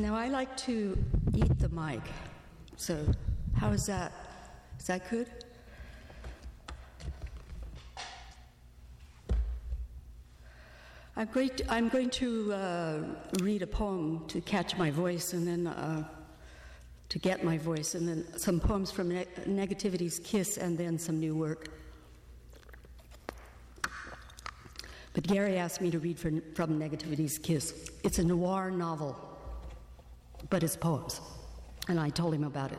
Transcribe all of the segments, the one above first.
Now, I like to eat the mic. So, how is that? Is that good? I'm going to, I'm going to uh, read a poem to catch my voice and then uh, to get my voice, and then some poems from ne- Negativity's Kiss, and then some new work. But Gary asked me to read from, from Negativity's Kiss. It's a noir novel, but it's poems. And I told him about it.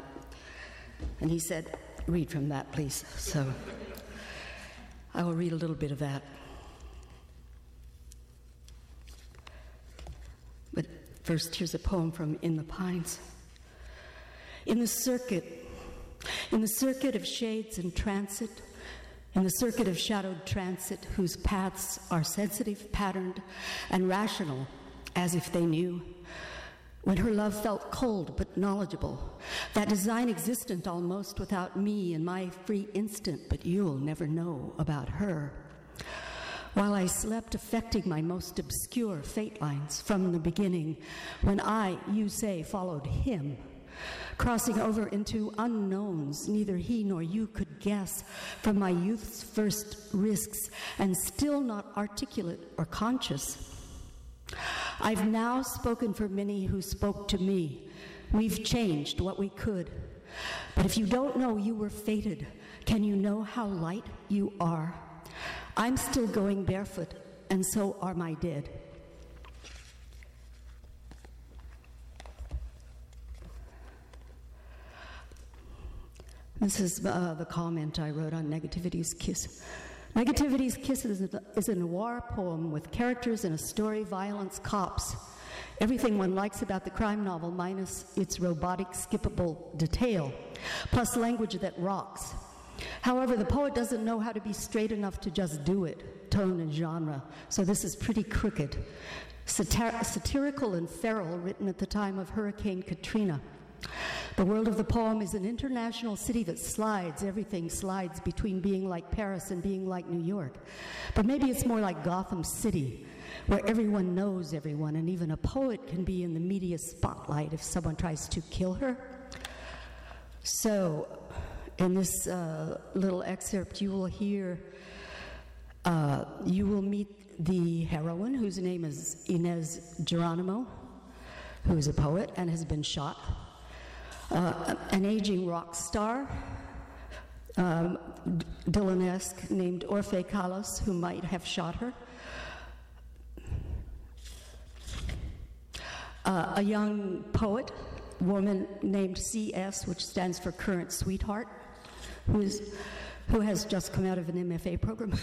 And he said, Read from that, please. So I will read a little bit of that. But first, here's a poem from In the Pines. In the circuit, in the circuit of shades and transit, in the circuit of shadowed transit, whose paths are sensitive, patterned, and rational, as if they knew. When her love felt cold but knowledgeable, that design existent almost without me in my free instant, but you'll never know about her. While I slept, affecting my most obscure fate lines from the beginning, when I, you say, followed him crossing over into unknowns neither he nor you could guess from my youth's first risks, and still not articulate or conscious. I've now spoken for many who spoke to me. We've changed what we could. But if you don't know you were fated, can you know how light you are? I'm still going barefoot, and so are my dead. This is uh, the comment I wrote on Negativity's Kiss. Negativity's Kiss is a, noir poem with characters in a story, violence, cops. Everything one likes about the crime novel, minus its robotic, skippable detail, plus language that rocks. However, the poet doesn't know how to be straight enough to just do it, tone and genre, so this is pretty crooked. Satir- satirical and feral, written at the time of Hurricane Katrina. The world of the poem is an international city that slides, everything slides between being like Paris and being like New York. But maybe it's more like Gotham City, where everyone knows everyone, and even a poet can be in the media spotlight if someone tries to kill her. So, in this uh, little excerpt, you will hear, uh, you will meet the heroine, whose name is Inez Geronimo, who is a poet and has been shot uh, an aging rock star, um, Dylan-esque, named Orfe Kalos, who might have shot her. Uh, a young poet, woman named CS, which stands for Current Sweetheart, who, is, who has just come out of an MFA program.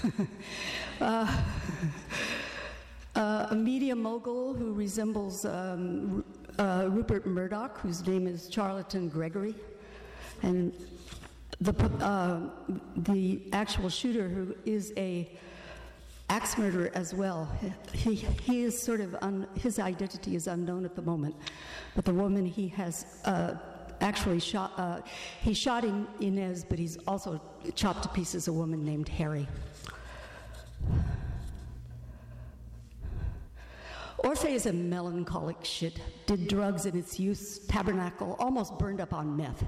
uh, uh, a media mogul who resembles um, uh, Rupert Murdoch, whose name is Charlatan Gregory, and the, uh, the actual shooter, who is a axe murderer as well. He, he is sort of, un, his identity is unknown at the moment, but the woman he has uh, actually shot, uh, he shot in Inez, but he's also chopped to pieces a woman named Harry. Orfe is a melancholic shit, did drugs in its youth, tabernacle, almost burned up on meth.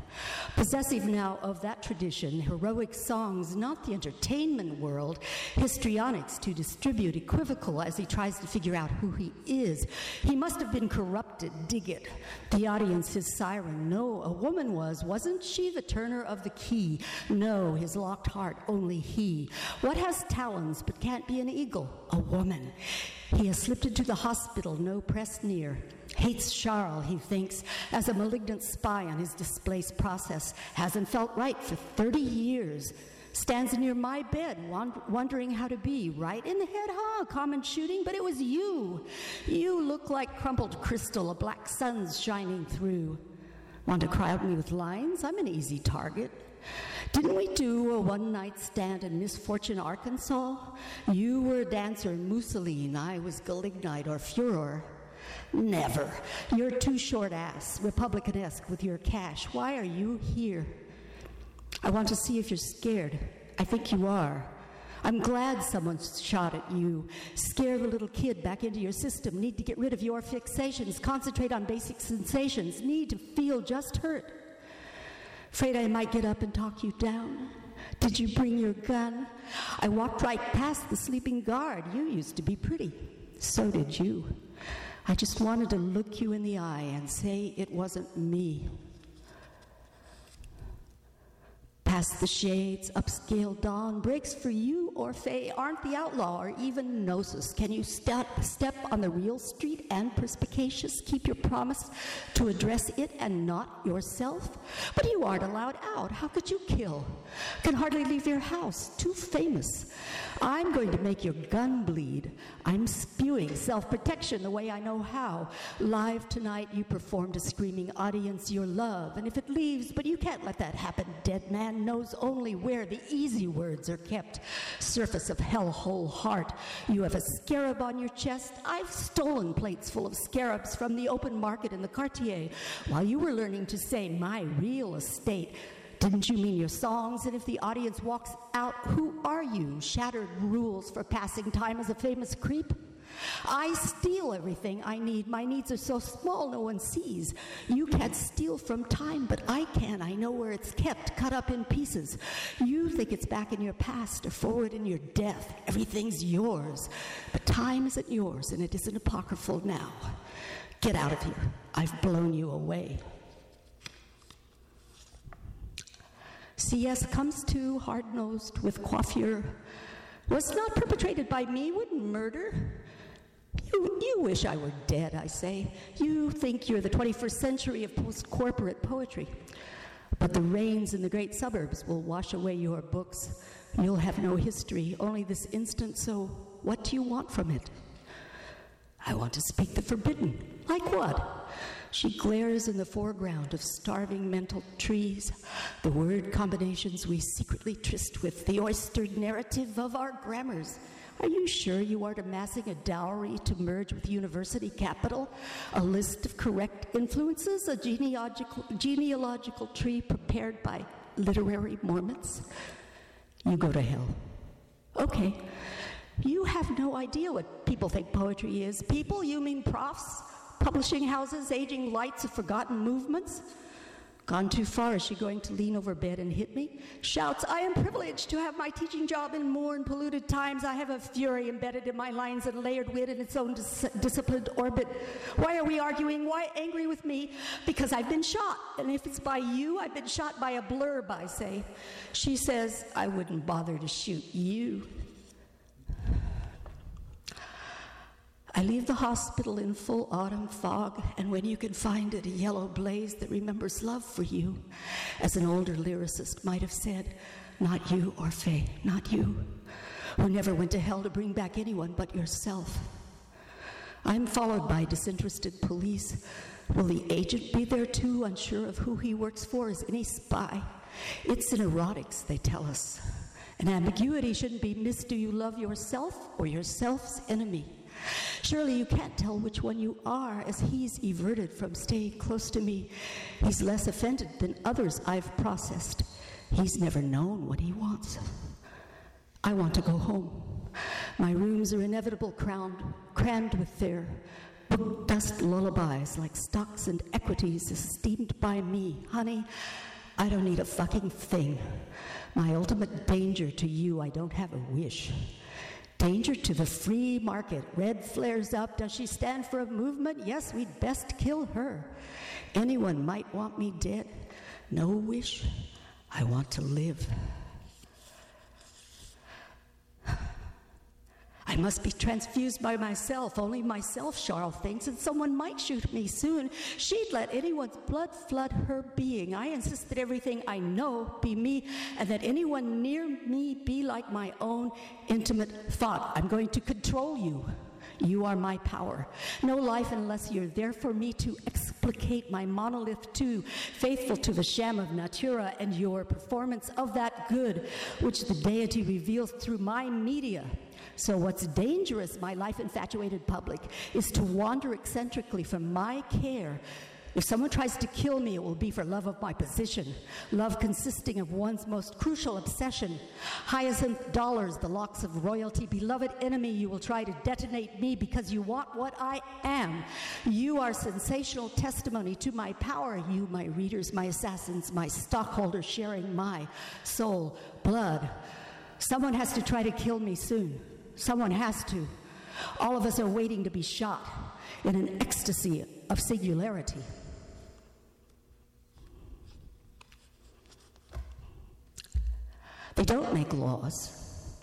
Possessive now of that tradition, heroic songs, not the entertainment world, histrionics to distribute, equivocal as he tries to figure out who he is. He must have been corrupted, dig it. The audience, his siren. No, a woman was. Wasn't she the turner of the key? No, his locked heart, only he. What has talons but can't be an eagle? A woman. He has slipped into the hospital, no press near. Hates Charles, he thinks, as a malignant spy on his displaced process. Hasn't felt right for 30 years. Stands near my bed, wondering how to be. Right in the head, huh? Common shooting, but it was you. You look like crumpled crystal, a black sun's shining through. Want to crowd me with lines? I'm an easy target. Didn't we do a one night stand in Misfortune, Arkansas? You were a dancer in Mousseline, I was Gelignite or Furor. Never. You're too short ass, Republican esque with your cash. Why are you here? I want to see if you're scared. I think you are. I'm glad someone shot at you. Scare the little kid back into your system. Need to get rid of your fixations. Concentrate on basic sensations. Need to feel just hurt. Afraid I might get up and talk you down. Did you bring your gun? I walked right past the sleeping guard. You used to be pretty. So did you. I just wanted to look you in the eye and say it wasn't me. The shades, upscale dawn breaks for you, Orphe, aren't the outlaw or even Gnosis. Can you step, step on the real street and perspicacious? Keep your promise to address it and not yourself? But you aren't allowed out. How could you kill? Can hardly leave your house. Too famous. I'm going to make your gun bleed. I'm spewing self protection the way I know how. Live tonight, you performed a screaming audience your love. And if it leaves, but you can't let that happen, dead man knows only where the easy words are kept. Surface of hellhole heart. You have a scarab on your chest. I've stolen plates full of scarabs from the open market in the quartier while you were learning to say my real estate. Didn't you mean your songs? And if the audience walks out, who are you? Shattered rules for passing time as a famous creep? I steal everything I need. My needs are so small no one sees. You can't steal from time, but I can. I know where it's kept, cut up in pieces. You think it's back in your past or forward in your death. Everything's yours. But time isn't yours, and it isn't apocryphal now. Get out of here. I've blown you away. CS comes to hard nosed with coiffure. Was not perpetrated by me, wouldn't murder. You, you wish I were dead, I say. You think you're the 21st century of post corporate poetry. But the rains in the great suburbs will wash away your books. You'll have no history, only this instant, so what do you want from it? I want to speak the forbidden. Like what? She glares in the foreground of starving mental trees, the word combinations we secretly tryst with, the oystered narrative of our grammars. Are you sure you aren't amassing a dowry to merge with university capital? A list of correct influences? A genealogical, genealogical tree prepared by literary Mormons? You go to hell. Okay. You have no idea what people think poetry is. People, you mean profs? Publishing houses, aging lights of forgotten movements? Gone too far, is she going to lean over bed and hit me? Shouts, I am privileged to have my teaching job in more and polluted times. I have a fury embedded in my lines and layered wit in its own dis- disciplined orbit. Why are we arguing? Why angry with me? Because I've been shot. And if it's by you, I've been shot by a blurb, I say. She says, I wouldn't bother to shoot you. I leave the hospital in full autumn fog, and when you can find it, a yellow blaze that remembers love for you, as an older lyricist might have said, not you, Orphe, not you, who never went to hell to bring back anyone but yourself. I'm followed by disinterested police. Will the agent be there too, unsure of who he works for? Is any spy? It's in erotics, they tell us. An ambiguity shouldn't be miss do you love yourself or yourself's enemy? Surely you can't tell which one you are, as he's everted from staying close to me. He's less offended than others I've processed. He's never known what he wants. I want to go home. My rooms are inevitable crowned, crammed with their book dust lullabies like stocks and equities esteemed by me. Honey, I don't need a fucking thing. My ultimate danger to you, I don't have a wish. Danger to the free market. Red flares up. Does she stand for a movement? Yes, we'd best kill her. Anyone might want me dead. No wish. I want to live. I must be transfused by myself. Only myself, Charles thinks, and someone might shoot me soon. She'd let anyone's blood flood her being. I insist that everything I know be me, and that anyone near me be like my own intimate thought. I'm going to control you. You are my power. No life unless you're there for me to explicate my monolith too, faithful to the sham of Natura and your performance of that good which the deity reveals through my media. So, what's dangerous, my life infatuated public, is to wander eccentrically from my care If someone tries to kill me, it will be for love of my position, love consisting of one's most crucial obsession. Hyacinth dollars, the locks of royalty. Beloved enemy, you will try to detonate me because you want what I am. You are sensational testimony to my power, you, my readers, my assassins, my stockholders sharing my soul, blood. Someone has to try to kill me soon. Someone has to. All of us are waiting to be shot in an ecstasy of singularity. They don't make laws.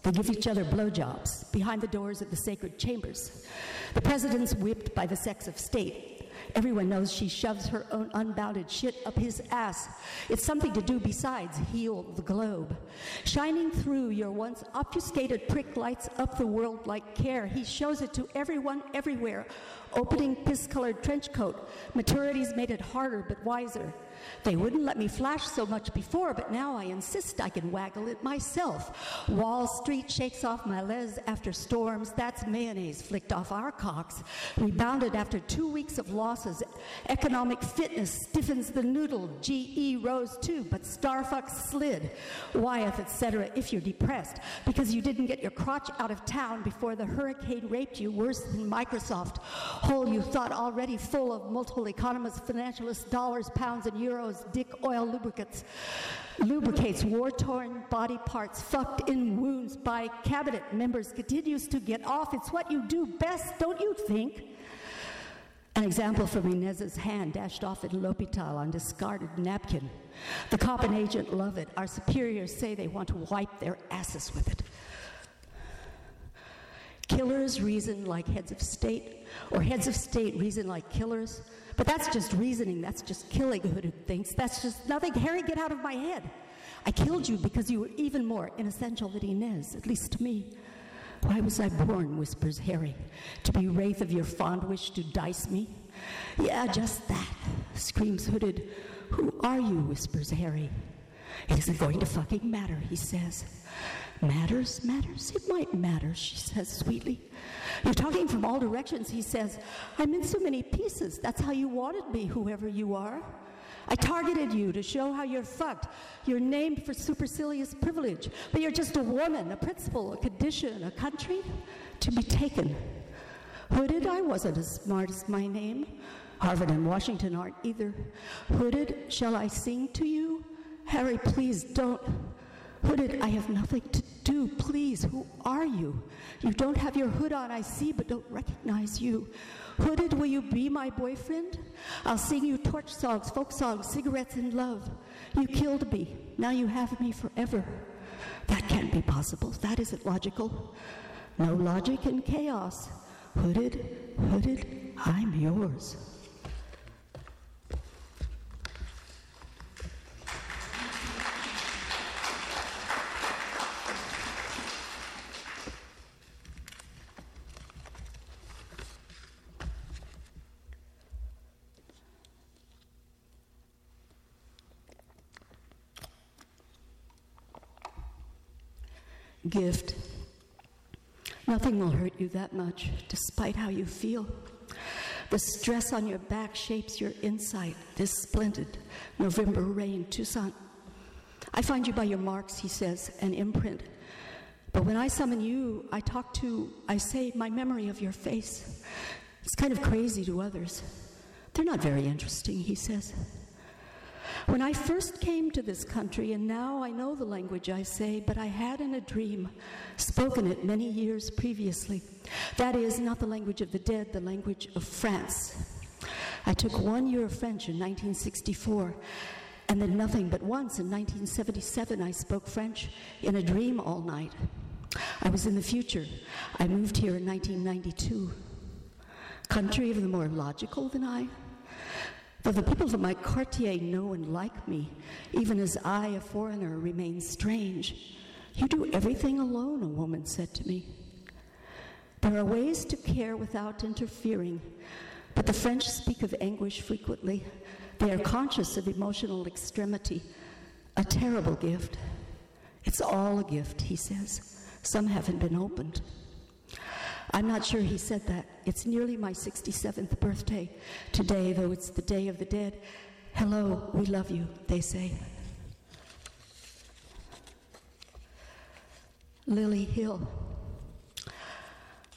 They give each other blowjobs behind the doors of the sacred chambers. The president's whipped by the sex of state. Everyone knows she shoves her own unbounded shit up his ass. It's something to do besides heal the globe. Shining through your once obfuscated prick lights up the world like care. He shows it to everyone everywhere. Opening piss colored trench coat. Maturity's made it harder but wiser. They wouldn't let me flash so much before, but now I insist I can waggle it myself. Wall Street shakes off my les after storms. That's mayonnaise flicked off our cocks. Rebounded after two weeks of losses. Economic fitness stiffens the noodle. GE rose too, but Starfuck slid. Wyeth, etc. If you're depressed because you didn't get your crotch out of town before the hurricane raped you worse than Microsoft. Hole you thought already full of multiple economists, financialists, dollars, pounds, and euros, dick oil lubricates war torn body parts, fucked in wounds by cabinet members, continues to get off. It's what you do best, don't you think? An example from Inez's hand dashed off in L'Hopital on discarded napkin. The cop and agent love it. Our superiors say they want to wipe their asses with it. Killers reason like heads of state, or heads of state reason like killers. But that's just reasoning. That's just killing who thinks. That's just nothing. Harry, get out of my head. I killed you because you were even more inessential than Inez, at least to me. Why was I born, whispers Harry, to be wraith of your fond wish to dice me? Yeah, just that, screams Hooded. Who are you, whispers Harry. It isn't going to fucking matter, he says. Matters, matters, it might matter, she says sweetly. You're talking from all directions, he says. I'm in so many pieces. That's how you wanted me, whoever you are. I targeted you to show how you're fucked. You're named for supercilious privilege, but you're just a woman, a principle, a condition, a country to be taken. Hooded, I wasn't as smart as my name. Harvard and Washington aren't either. Hooded, shall I sing to you? Harry, please don't. Hooded, I have nothing to do. Please, who are you? You don't have your hood on, I see, but don't recognize you. Hooded, will you be my boyfriend? I'll sing you torch songs, folk songs, cigarettes, and love. You killed me. Now you have me forever. That can't be possible. That isn't logical. No logic in chaos. Hooded, hooded, I'm yours. Gift. Nothing will hurt you that much, despite how you feel. The stress on your back shapes your insight. This splendid November rain, Tucson. I find you by your marks, he says, an imprint. But when I summon you, I talk to, I say, my memory of your face. It's kind of crazy to others. They're not very interesting, he says. When I first came to this country, and now I know the language I say, but I had in a dream spoken it many years previously. That is, not the language of the dead, the language of France. I took one year of French in 1964, and then nothing but once in 1977 I spoke French in a dream all night. I was in the future. I moved here in 1992. Country of the more logical than I, Though the people of my quartier know and like me, even as I, a foreigner, remain strange. You do everything alone, a woman said to me. There are ways to care without interfering, but the French speak of anguish frequently. They are conscious of emotional extremity, a terrible gift. It's all a gift, he says. Some haven't been opened. I'm not sure he said that. It's nearly my 67th birthday today, though it's the Day of the Dead. Hello, we love you, they say. Lily Hill.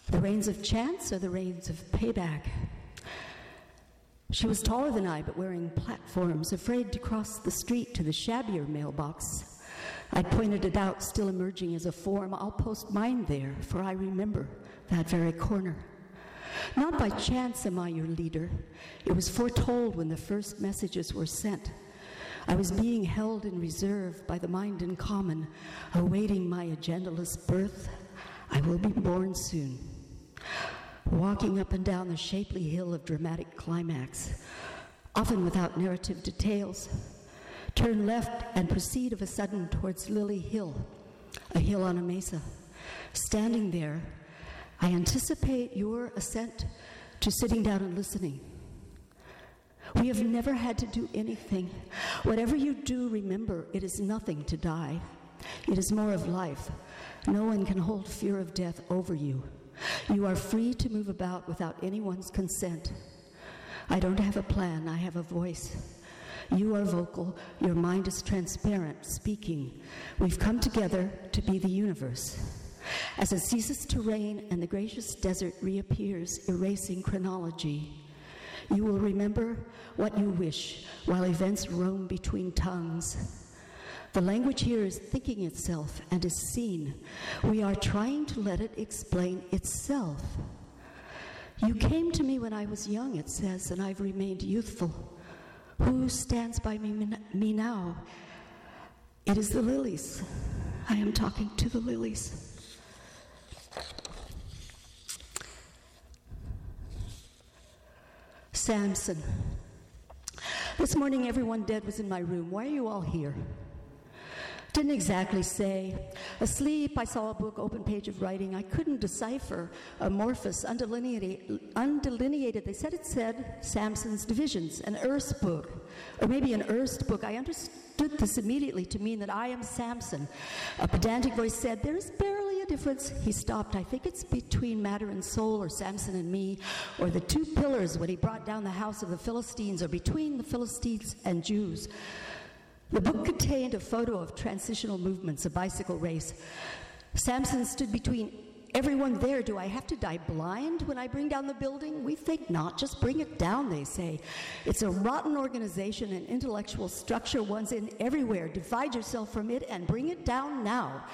The rains of chance or the rains of payback? She was taller than I, but wearing platforms, afraid to cross the street to the shabbier mailbox. I pointed it out, still emerging as a form. I'll post mine there, for I remember that very corner. Not by chance am I your leader. It was foretold when the first messages were sent. I was being held in reserve by the mind in common, awaiting my agendaless birth. I will be born soon. Walking up and down the shapely hill of dramatic climax, often without narrative details, turn left and proceed of a sudden towards Lily Hill, a hill on a mesa. Standing there, I anticipate your assent to sitting down and listening. We have never had to do anything. Whatever you do, remember, it is nothing to die. It is more of life. No one can hold fear of death over you. You are free to move about without anyone's consent. I don't have a plan, I have a voice. You are vocal, your mind is transparent, speaking. We've come together to be the universe. As it ceases to rain and the gracious desert reappears, erasing chronology, you will remember what you wish while events roam between tongues. The language here is thinking itself and is seen. We are trying to let it explain itself. You came to me when I was young, it says, and I've remained youthful. Who stands by me, now? It is the lilies. I am talking to the lilies. Samson. This morning, everyone dead was in my room. Why are you all here? Didn't exactly say. Asleep, I saw a book, open page of writing. I couldn't decipher amorphous, undelineated, undelineated. They said it said Samson's divisions, an Erst book, or maybe an Erst book. I understood this immediately to mean that I am Samson. A pedantic voice said, There is barely a difference. He stopped. I think it's between matter and soul, or Samson and me, or the two pillars when he brought down the house of the Philistines, or between the Philistines and Jews. The book contained a photo of transitional movements, a bicycle race. Samson stood between everyone there. Do I have to die blind when I bring down the building? We think not. Just bring it down, they say. It's a rotten organization and intellectual structure one's in everywhere. Divide yourself from it and bring it down now.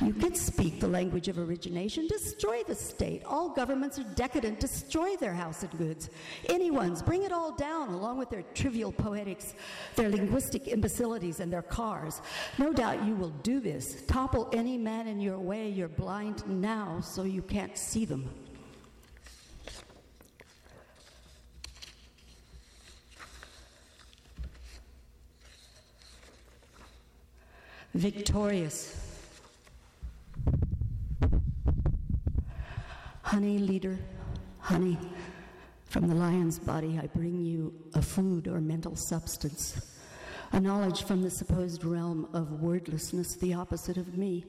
You can speak the language of origination. Destroy the state. All governments are decadent. Destroy their house and goods. Anyone's. Bring it all down, along with their trivial poetics, their linguistic imbecilities, and their cars. No doubt you will do this. Topple any man in your way. You're blind now, so you can't see them. Victorious. Honey, leader, honey, from the lion's body I bring you a food or mental substance, a knowledge from the supposed realm of wordlessness, the opposite of me.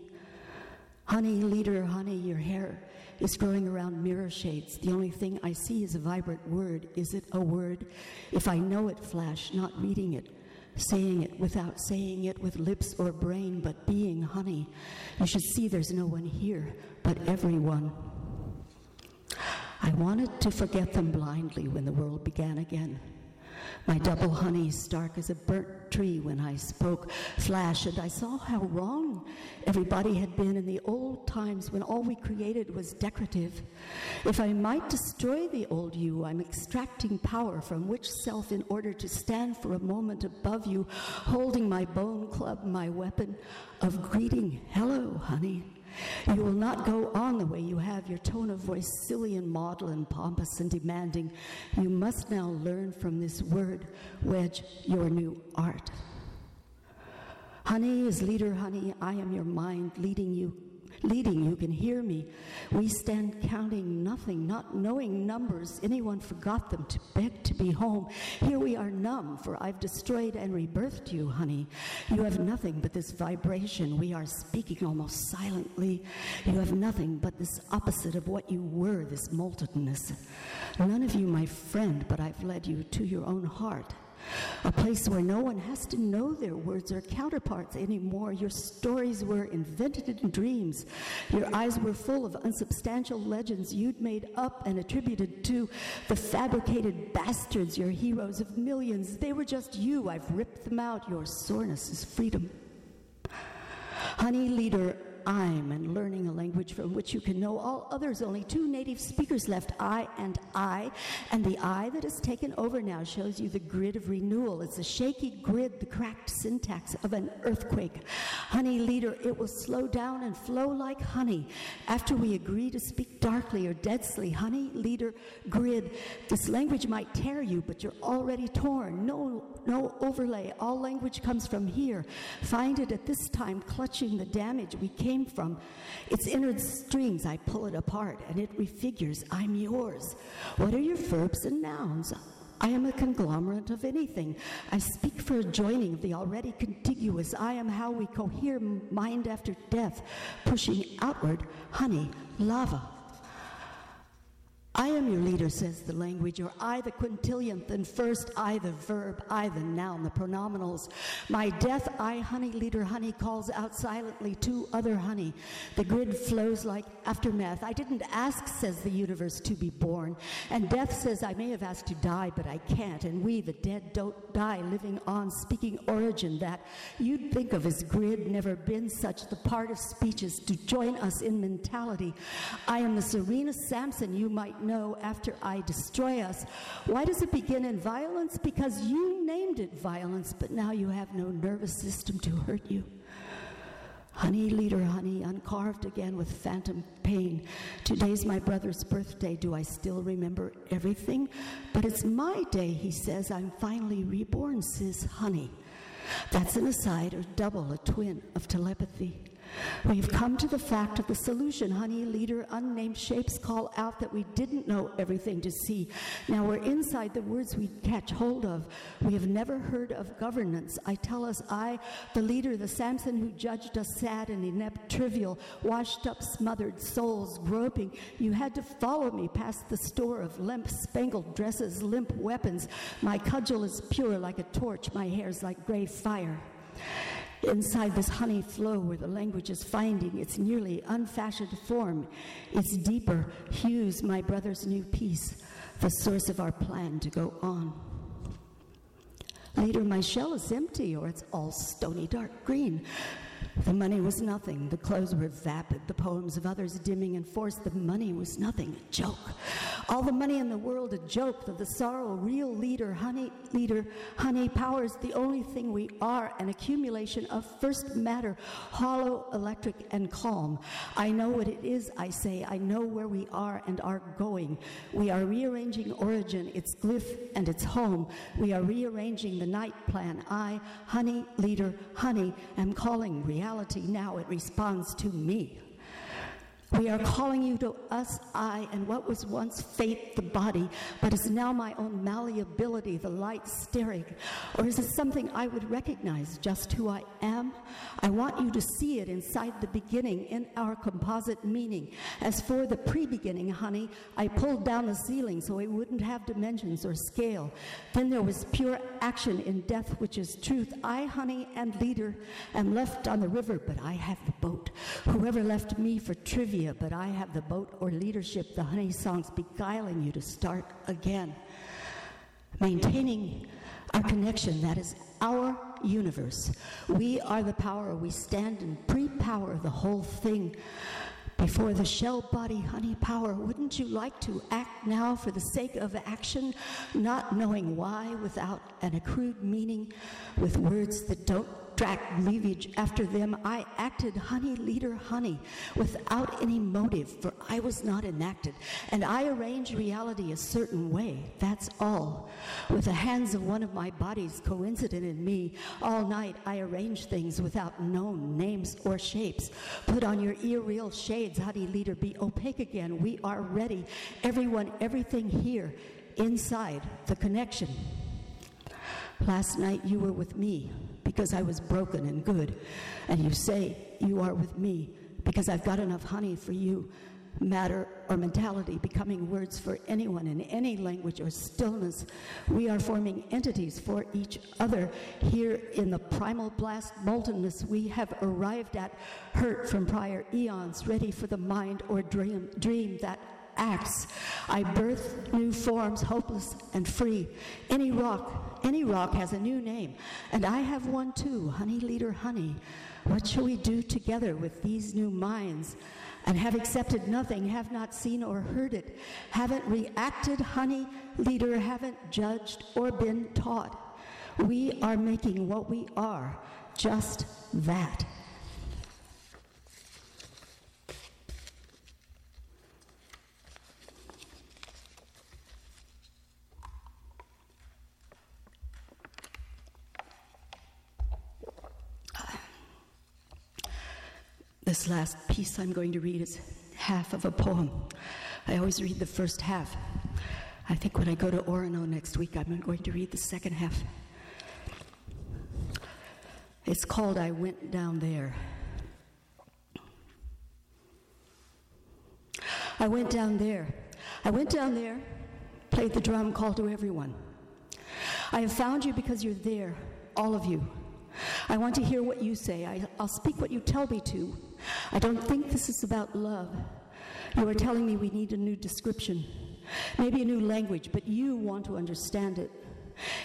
Honey, leader, honey, your hair is growing around mirror shades. The only thing I see is a vibrant word. Is it a word? If I know it, flash, not reading it, saying it without saying it with lips or brain, but being honey. You should see there's no one here, but everyone. I wanted to forget them blindly when the world began again. My double honey stark as a burnt tree when I spoke flash, and I saw how wrong everybody had been in the old times when all we created was decorative. If I might destroy the old you, I'm extracting power from which self in order to stand for a moment above you, holding my bone club, my weapon of greeting. Hello, honey. You will not go on the way you have, your tone of voice silly and maudlin, pompous and demanding. You must now learn from this word, wedge your new art. Honey is leader, honey. I am your mind leading you leading, you can hear me. We stand counting nothing, not knowing numbers. Anyone forgot them to beg to be home. Here we are numb, for I've destroyed and rebirthed you, honey. You have nothing but this vibration. We are speaking almost silently. You have nothing but this opposite of what you were, this moltenness. None of you, my friend, but I've led you to your own heart a place where no one has to know their words or counterparts anymore. Your stories were invented in dreams. Your eyes were full of unsubstantial legends you'd made up and attributed to the fabricated bastards, your heroes of millions. They were just you. I've ripped them out. Your soreness is freedom. Honey leader, I'm and learning a language from which you can know all others. Only two native speakers left, I and I. And the I that is taken over now shows you the grid of renewal. It's a shaky grid, the cracked syntax of an earthquake. Honey leader, it will slow down and flow like honey. After we agree to speak darkly or densely, honey leader, grid, this language might tear you, but you're already torn. No, no overlay. All language comes from here. Find it at this time, clutching the damage we came came from. Its inner strings, I pull it apart, and it refigures, I'm yours. What are your verbs and nouns? I am a conglomerate of anything. I speak for a joining of the already contiguous. I am how we cohere mind after death, pushing outward honey, lava, I am your leader, says the language, or I the quintillionth, and first I the verb, I the noun, the pronominals. My death, I honey leader, honey calls out silently to other honey. The grid flows like aftermath. I didn't ask, says the universe, to be born. And death says, I may have asked to die, but I can't. And we, the dead, don't die, living on, speaking origin that you'd think of as grid, never been such. The part of speech is to join us in mentality. I am the Serena Samson you might know after I destroy us. Why does it begin in violence? Because you named it violence, but now you have no nervous system to hurt you. Honey, leader, honey, uncarved again with phantom pain. Today's my brother's birthday. Do I still remember everything? But it's my day, he says. I'm finally reborn, says honey. That's an aside or double, a twin of telepathy. We've come to the fact of the solution. Honey, leader, unnamed shapes call out that we didn't know everything to see. Now we're inside the words we catch hold of. We have never heard of governance. I tell us, I, the leader, the Samson who judged us sad and inept, trivial, washed up, smothered souls, groping. You had to follow me past the store of limp, spangled dresses, limp weapons. My cudgel is pure like a torch, my hair's like gray fire inside this honey flow where the language is finding its nearly unfashioned form, its deeper hues, my brother's new peace, the source of our plan to go on. Later, my shell is empty, or it's all stony dark green. The money was nothing. The clothes were vapid. The poems of others dimming in force. The money was nothing. A joke. All the money in the world a joke. That the sorrow, real leader, honey, leader, honey, powers the only thing we are an accumulation of first matter, hollow, electric, and calm. I know what it is, I say. I know where we are and are going. We are rearranging origin, its glyph, and its home. We are rearranging the night plan. I, honey, leader, honey, am calling reality now. It responds to me. We are calling you to us, I, and what was once faith, the body, but is now my own malleability, the light staring. Or is it something I would recognize, just who I am? I want you to see it inside the beginning, in our composite meaning. As for the pre beginning, honey, I pulled down the ceiling so it wouldn't have dimensions or scale. Then there was pure action in death, which is truth. I, honey, and leader, am left on the river, but I have the boat. Whoever left me for trivia, but I have the boat or leadership, the honey songs beguiling you to start again. Maintaining our connection, that is our universe. We are the power. We stand in pre power, the whole thing. Before the shell body honey power, wouldn't you like to act now for the sake of action, not knowing why without an accrued meaning, with words that don't dragged leavage after them, I acted honey leader honey without any motive, for I was not enacted. And I arrange reality a certain way, that's all. With the hands of one of my bodies coincident in me, all night I arrange things without known names or shapes. Put on your ear shades, honey leader, be opaque again. We are ready. Everyone, everything here, inside the connection. Last night you were with me because I was broken and good. And you say you are with me because I've got enough honey for you. Matter or mentality becoming words for anyone in any language or stillness. We are forming entities for each other. Here in the primal blast moltenness, we have arrived at hurt from prior eons, ready for the mind or dream, dream that acts. I birth new forms, hopeless and free. Any rock, any rock has a new name, and I have one too, Honey Leader Honey. What shall we do together with these new minds? And have accepted nothing, have not seen or heard it, haven't reacted, honey leader, haven't judged or been taught. We are making what we are, just that. This last piece I'm going to read is half of a poem. I always read the first half. I think when I go to Orono next week, I'm going to read the second half. It's called I Went Down There. I went down there. I went down there, played the drum, called to everyone. I have found you because you're there, all of you. I want to hear what you say. I, will speak what you tell me to. I don't think this is about love. You are telling me we need a new description, maybe a new language, but you want to understand it.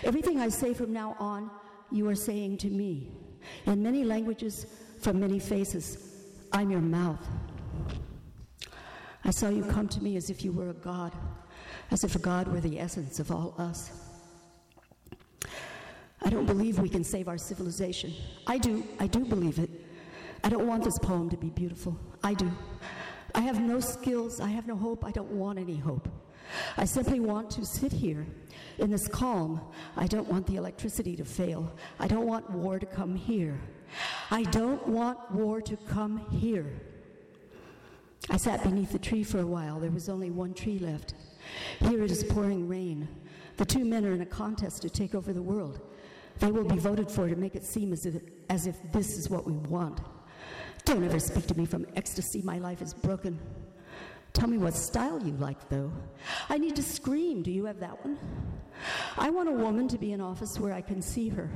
Everything I say from now on, you are saying to me. In many languages, from many faces, I'm your mouth. I saw you come to me as if you were a God, as if a God were the essence of all us. I don't believe we can save our civilization. I do, I do believe it. I don't want this poem to be beautiful. I do. I have no skills. I have no hope. I don't want any hope. I simply want to sit here in this calm. I don't want the electricity to fail. I don't want war to come here. I don't want war to come here. I sat beneath the tree for a while. There was only one tree left. Here it is pouring rain. The two men are in a contest to take over the world. They will be voted for to make it seem as if, as if this is what we want. Don't ever speak to me from ecstasy. My life is broken. Tell me what style you like, though. I need to scream. Do you have that one? I want a woman to be in office where I can see her.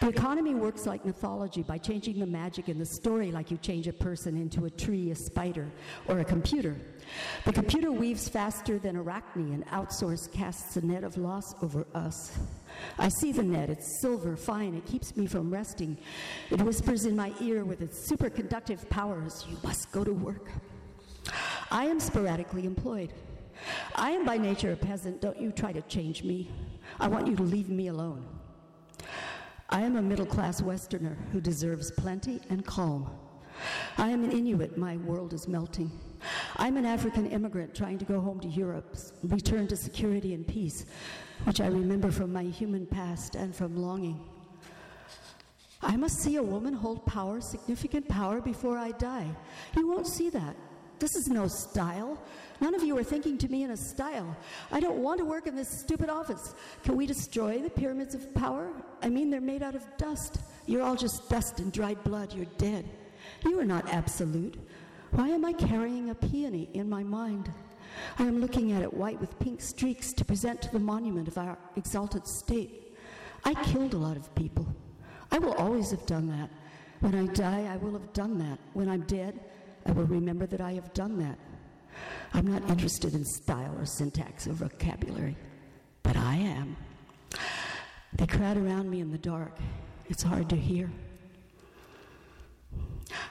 The economy works like mythology by changing the magic in the story like you change a person into a tree, a spider, or a computer. The computer weaves faster than Arachne, and outsource casts a net of loss over us. I see the net. It's silver, fine. It keeps me from resting. It whispers in my ear with its superconductive powers, You must go to work. I am sporadically employed. I am by nature a peasant. Don't you try to change me. I want you to leave me alone. I am a middle class Westerner who deserves plenty and calm. I am an Inuit. My world is melting. I'm an African immigrant trying to go home to Europe, return to security and peace, which I remember from my human past and from longing. I must see a woman hold power, significant power, before I die. You won't see that. This is no style. None of you are thinking to me in a style. I don't want to work in this stupid office. Can we destroy the pyramids of power? I mean, they're made out of dust. You're all just dust and dried blood. You're dead. You are not absolute. Why am I carrying a peony in my mind? I am looking at it white with pink streaks to present to the monument of our exalted state. I killed a lot of people. I will always have done that. When I die, I will have done that. When I'm dead, I will remember that I have done that. I'm not interested in style or syntax or vocabulary, but I am. They crowd around me in the dark. It's hard to hear.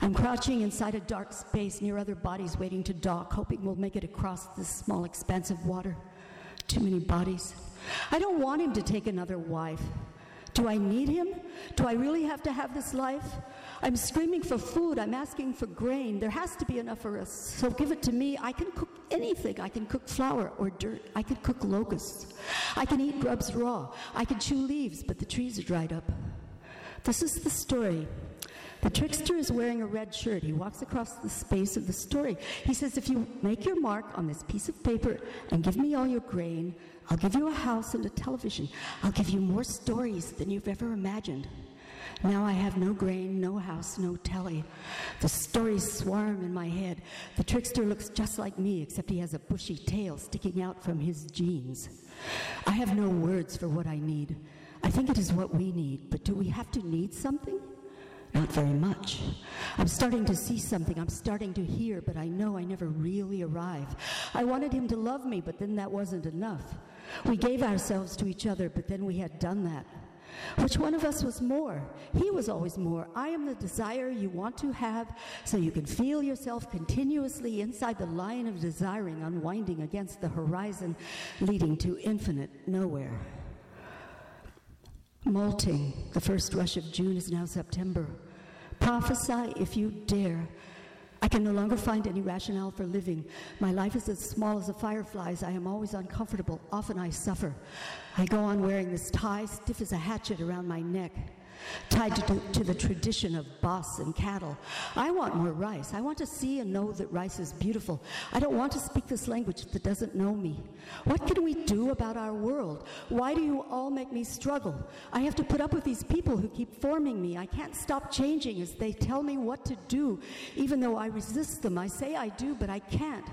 I'm crouching inside a dark space near other bodies waiting to dock, hoping we'll make it across this small expanse of water. Too many bodies. I don't want him to take another wife. Do I need him? Do I really have to have this life? I'm screaming for food. I'm asking for grain. There has to be enough for us. So give it to me. I can cook anything. I can cook flour or dirt. I can cook locusts. I can eat grubs raw. I can chew leaves, but the trees are dried up. This is the story. The trickster is wearing a red shirt. He walks across the space of the story. He says, If you make your mark on this piece of paper and give me all your grain, I'll give you a house and a television. I'll give you more stories than you've ever imagined. Now I have no grain, no house, no telly. The stories swarm in my head. The trickster looks just like me, except he has a bushy tail sticking out from his jeans. I have no words for what I need. I think it is what we need, but do we have to need something? Not very much. I'm starting to see something. I'm starting to hear, but I know I never really arrive. I wanted him to love me, but then that wasn't enough. We gave ourselves to each other, but then we had done that. Which one of us was more? He was always more. I am the desire you want to have so you can feel yourself continuously inside the line of desiring unwinding against the horizon leading to infinite nowhere. Molting, the first rush of June is now September. Prophesy if you dare. I can no longer find any rationale for living. My life is as small as a firefly's. I am always uncomfortable. Often I suffer. I go on wearing this tie, stiff as a hatchet, around my neck tied to, to, the tradition of boss and cattle. I want more rice. I want to see and know that rice is beautiful. I don't want to speak this language that doesn't know me. What can we do about our world? Why do you all make me struggle? I have to put up with these people who keep forming me. I can't stop changing as they tell me what to do, even though I resist them. I say I do, but I can't.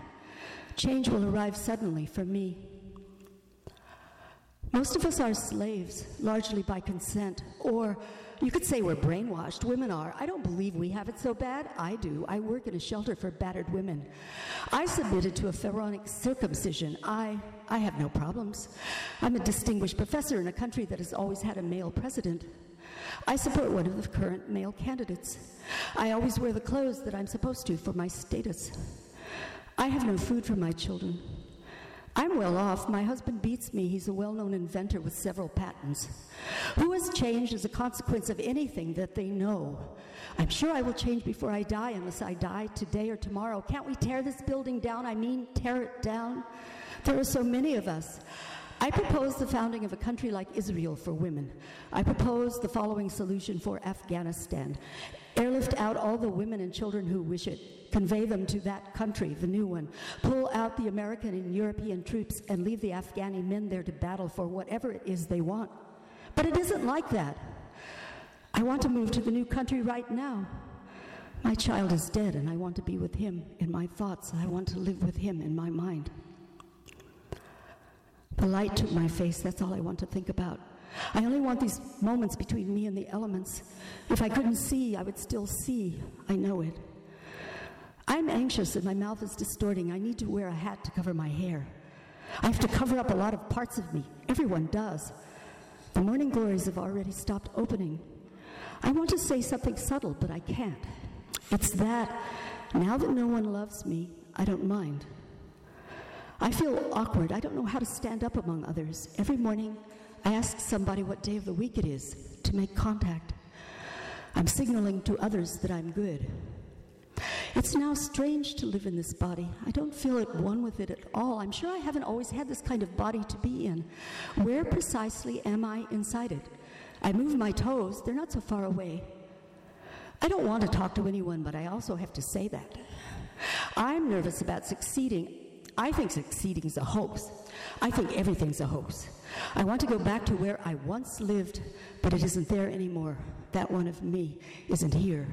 Change will arrive suddenly for me. Most of us are slaves, largely by consent, or you could say we're brainwashed. Women are. I don't believe we have it so bad. I do. I work in a shelter for battered women. I submitted to a pharaonic circumcision. I, I have no problems. I'm a distinguished professor in a country that has always had a male president. I support one of the current male candidates. I always wear the clothes that I'm supposed to for my status. I have no food for my children. I'm well off. My husband beats me. He's a well known inventor with several patents. Who has changed as a consequence of anything that they know? I'm sure I will change before I die, unless I die today or tomorrow. Can't we tear this building down? I mean, tear it down? There are so many of us. I propose the founding of a country like Israel for women. I propose the following solution for Afghanistan airlift out all the women and children who wish it convey them to that country, the new one. Pull out the American and European troops and leave the Afghani men there to battle for whatever it is they want. But it isn't like that. I want to move to the new country right now. My child is dead, and I want to be with him in my thoughts. I want to live with him in my mind. The light took my face. That's all I want to think about. I only want these moments between me and the elements. If I couldn't see, I would still see. I know it. I'm anxious and my mouth is distorting. I need to wear a hat to cover my hair. I have to cover up a lot of parts of me. Everyone does. The morning glories have already stopped opening. I want to say something subtle, but I can't. It's that now that no one loves me, I don't mind. I feel awkward. I don't know how to stand up among others. Every morning, I ask somebody what day of the week it is to make contact. I'm signaling to others that I'm good. It's now strange to live in this body. I don't feel at one with it at all. I'm sure I haven't always had this kind of body to be in. Where precisely am I inside it? I move my toes, they're not so far away. I don't want to talk to anyone, but I also have to say that. I'm nervous about succeeding. I think succeeding is a hoax. I think everything's a hoax. I want to go back to where I once lived, but it isn't there anymore. That one of me isn't here.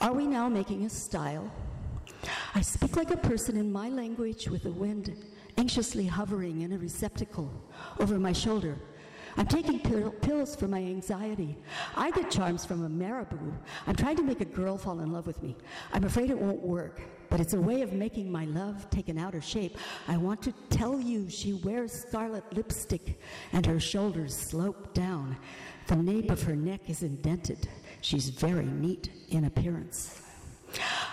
Are we now making a style? I speak like a person in my language with the wind anxiously hovering in a receptacle over my shoulder. I'm taking pill- pills for my anxiety. I get charms from a marabout. I'm trying to make a girl fall in love with me. I'm afraid it won't work, but it's a way of making my love take an outer shape. I want to tell you she wears scarlet lipstick and her shoulders slope down. The nape of her neck is indented. She's very neat in appearance.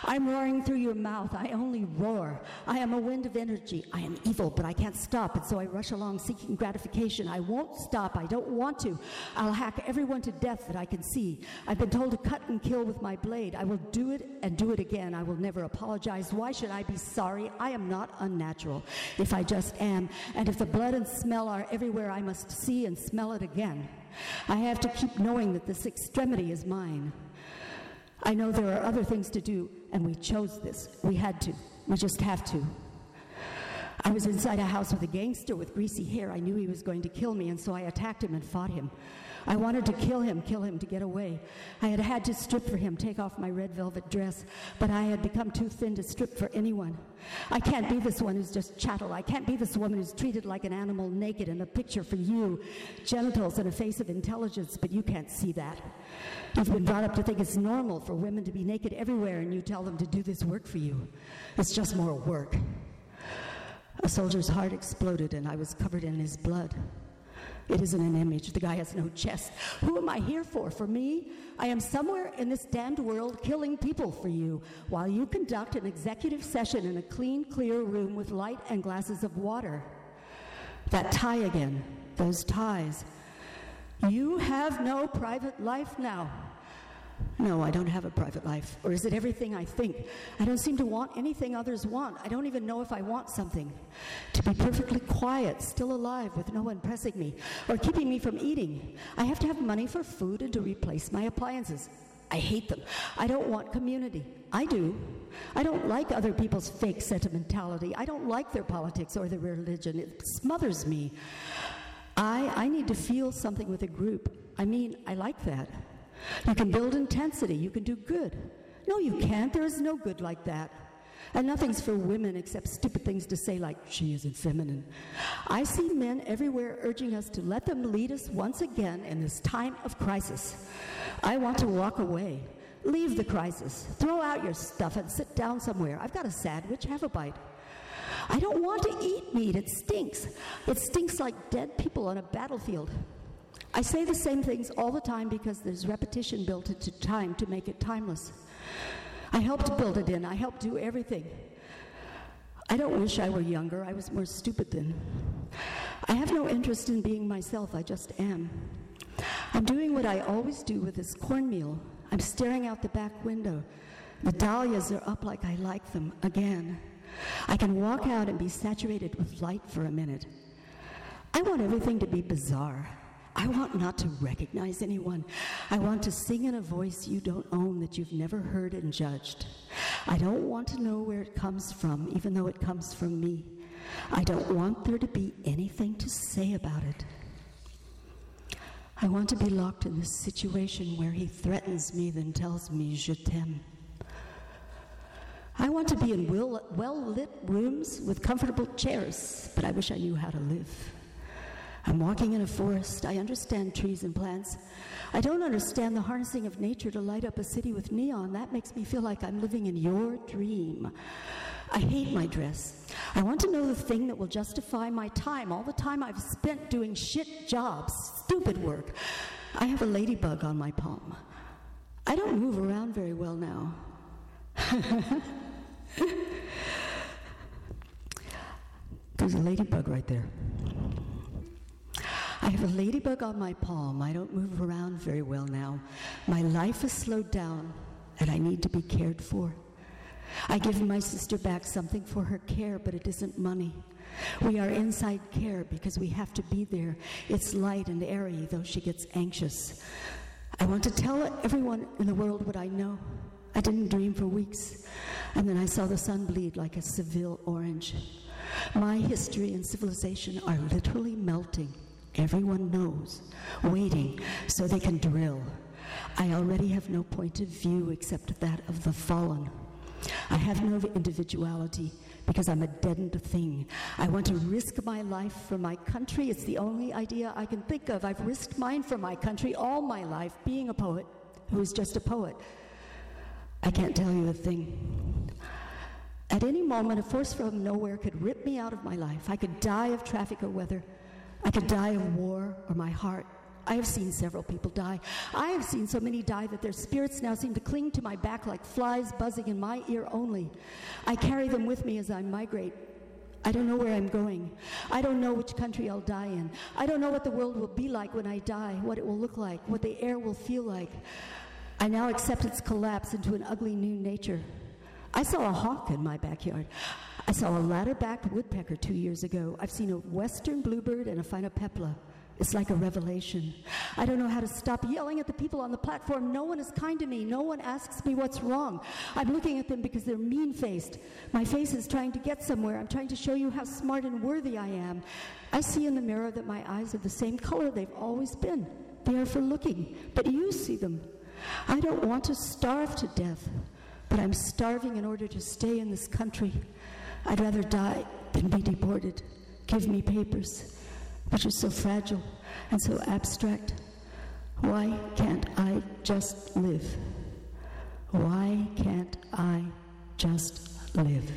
I'm roaring through your mouth. I only roar. I am a wind of energy. I am evil, but I can't stop, and so I rush along seeking gratification. I won't stop. I don't want to. I'll hack everyone to death that I can see. I've been told to cut and kill with my blade. I will do it and do it again. I will never apologize. Why should I be sorry? I am not unnatural. If I just am, and if the blood and smell are everywhere, I must see and smell it again. I have to keep knowing that this extremity is mine. I know there are other things to do, and we chose this. We had to. We just have to. I was inside a house with a gangster with greasy hair. I knew he was going to kill me, and so I attacked him and fought him. I wanted to kill him, kill him to get away. I had had to strip for him, take off my red velvet dress, but I had become too thin to strip for anyone. I can't be this one who's just chattel. I can't be this woman who's treated like an animal naked in a picture for you, genitals and a face of intelligence, but you can't see that. You've been brought up to think it's normal for women to be naked everywhere, and you tell them to do this work for you. It's just more work. A soldier's heart exploded, and I was covered in his blood. It isn't an image. The guy has no chest. Who am I here for? For me? I am somewhere in this damned world killing people for you while you conduct an executive session in a clean, clear room with light and glasses of water. That tie again, those ties. You have no private life now. No, I don't have a private life. Or is it everything I think? I don't seem to want anything others want. I don't even know if I want something. To be perfectly quiet, still alive, with no one pressing me, or keeping me from eating. I have to have money for food and to replace my appliances. I hate them. I don't want community. I do. I don't like other people's fake sentimentality. I don't like their politics or their religion. It smothers me. I, I need to feel something with a group. I mean, I like that. You can build intensity, you can do good. No, you can't. There is no good like that. And nothing's for women except stupid things to say, like, she isn't feminine. I see men everywhere urging us to let them lead us once again in this time of crisis. I want to walk away. Leave the crisis. Throw out your stuff and sit down somewhere. I've got a sandwich. Have a bite. I don't want to eat meat. It stinks. It stinks like dead people on a battlefield. I say the same things all the time because there's repetition built into time to make it timeless. I helped build it in, I helped do everything. I don't wish I were younger, I was more stupid then. I have no interest in being myself, I just am. I'm doing what I always do with this cornmeal. I'm staring out the back window. The dahlias are up like I like them again. I can walk out and be saturated with light for a minute. I want everything to be bizarre. I want not to recognize anyone. I want to sing in a voice you don't own that you've never heard and judged. I don't want to know where it comes from, even though it comes from me. I don't want there to be anything to say about it. I want to be locked in this situation where he threatens me, then tells me, Je t'aime. I want to be in well lit rooms with comfortable chairs, but I wish I knew how to live. I'm walking in a forest. I understand trees and plants. I don't understand the harnessing of nature to light up a city with neon. That makes me feel like I'm living in your dream. I hate my dress. I want to know the thing that will justify my time, all the time I've spent doing shit jobs, stupid work. I have a ladybug on my palm. I don't move around very well now. There's a ladybug right there. I have a ladybug on my palm. I don't move around very well now. My life has slowed down, and I need to be cared for. I give my sister back something for her care, but it isn't money. We are inside care because we have to be there. It's light and airy, though she gets anxious. I want to tell everyone in the world what I know. I didn't dream for weeks, and then I saw the sun bleed like a Seville orange. My history and civilization are literally melting. Everyone knows, waiting so they can drill. I already have no point of view except that of the fallen. I have no individuality because I'm a deadened thing. I want to risk my life for my country. It's the only idea I can think of. I've risked mine for my country all my life, being a poet who is just a poet. I can't tell you a thing. At any moment, a force from nowhere could rip me out of my life. I could die of traffic or weather. I could die of war or my heart I have seen several people die. I have seen so many die that their spirits now seem to cling to my back like flies buzzing in my ear only. I carry them with me as I migrate. I don't know where I'm going. I don't know which country I'll die in. I don't know what the world will be like when I die, what it will look like, what the air will feel like. I now accept its collapse into an ugly new nature. I saw a hawk in my backyard. I saw a ladder backed woodpecker two years ago. I've seen a western bluebird and a phainopepla. It's like a revelation. I don't know how to stop yelling at the people on the platform. No one is kind to me. No one asks me what's wrong. I'm looking at them because they're mean faced. My face is trying to get somewhere. I'm trying to show you how smart and worthy I am. I see in the mirror that my eyes are the same color they've always been. They are for looking, but you see them. I don't want to starve to death, but I'm starving in order to stay in this country. I'd rather die than be deported. Give me papers, which are so fragile and so abstract. Why can't I just live? Why can't I just live?